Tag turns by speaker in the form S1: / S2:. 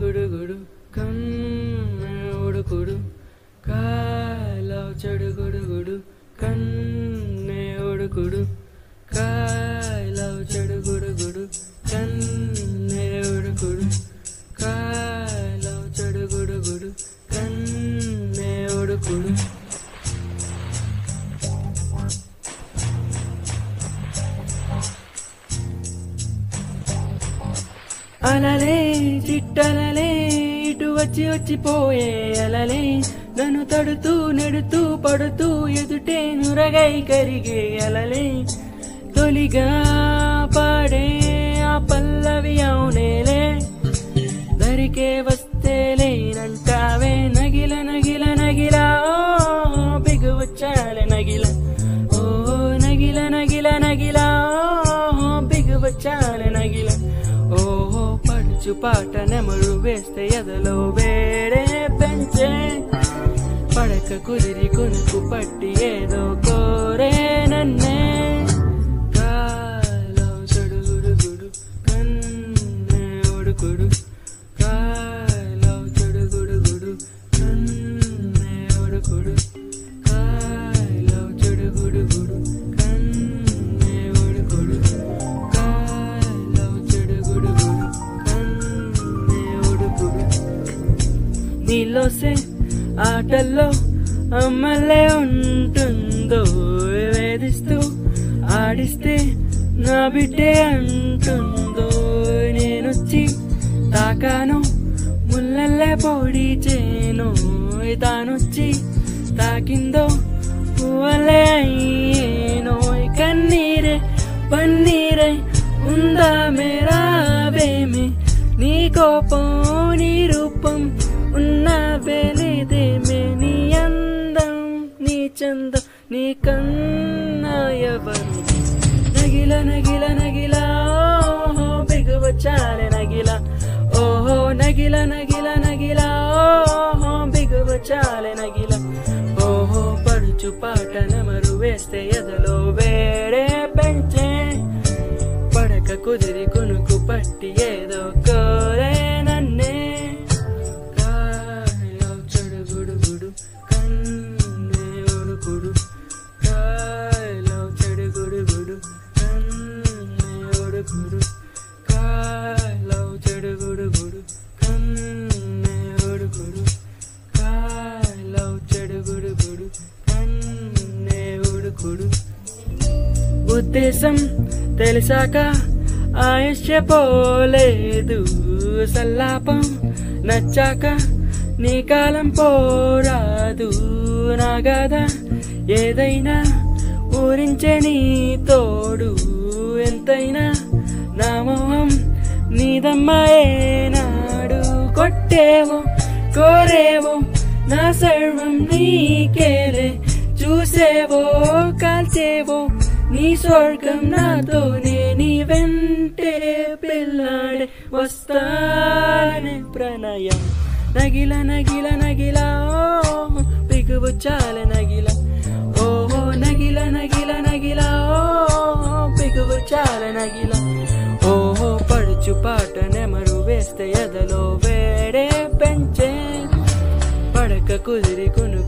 S1: குடு குடு கண்ணோடு குடு காலா செடு குடு குடு கண்ணோடு குடு கா అలలే చిట్టలలే ఇటు వచ్చి వచ్చిపోయే అలలే. నన్ను తడుతూ నెడుతూ పడుతూ ఎదుటే నురగై కరిగే అలలే. తొలిగా పాడే ఆ పల్లవి అవునేలే. దరికే పాట నెమరు వేస్తే ఎదలో వేడే పెంచే. పడక కుదిరి కొనుకు పట్టి ఏదో నీలోసే ఆటల్లో అమ్మలే ఉంటుందో వేధిస్తూ ఆడిస్తే నా బిడ్డే అంటుందో. నేనొచ్చి తాకాను ముల్లల్లే పొడి చేను. తానొచ్చి తాకిందో పువ్వలే అయ్యేనో. కన్నీరే పన్నీరై ఉందా మేరా వేమి నీ కోపం చందం నీ కన్నా ఎవరు నగిల నగిల నగిల ఓహో బిగువచ్చాలే నగిల ఓహో నగిల నగిల నగిల ఓహో బిగువచ్చాలే నగిల ఉద్దేశం తెలిసాక ఆయుష్యపోలేదు సల్లాపం నచ్చాక నీ కాలం పోరాదు. నా గద ఏదైనా ఊరించే నీ తోడు. ఎంతైనా నా మొహం నీదమ్మ కొట్టేవో కోరేవో నా సర్వం నీకేలే. చూసేవో కాల్చేవో నీ స్వర్గం నాతోనే నీ వెంటే పిల్లాడే వస్తానే ప్రణయం. నగిల నగిల నగిల పిగువు చాల నగిల. ఓహో నగిల నగిల నగిల పిగువు చాల నగిల. ఓహో పడుచు పాట నెమరు వేస్తే ఎదలో వేడే పెంచే. పడక కుదిరి కొను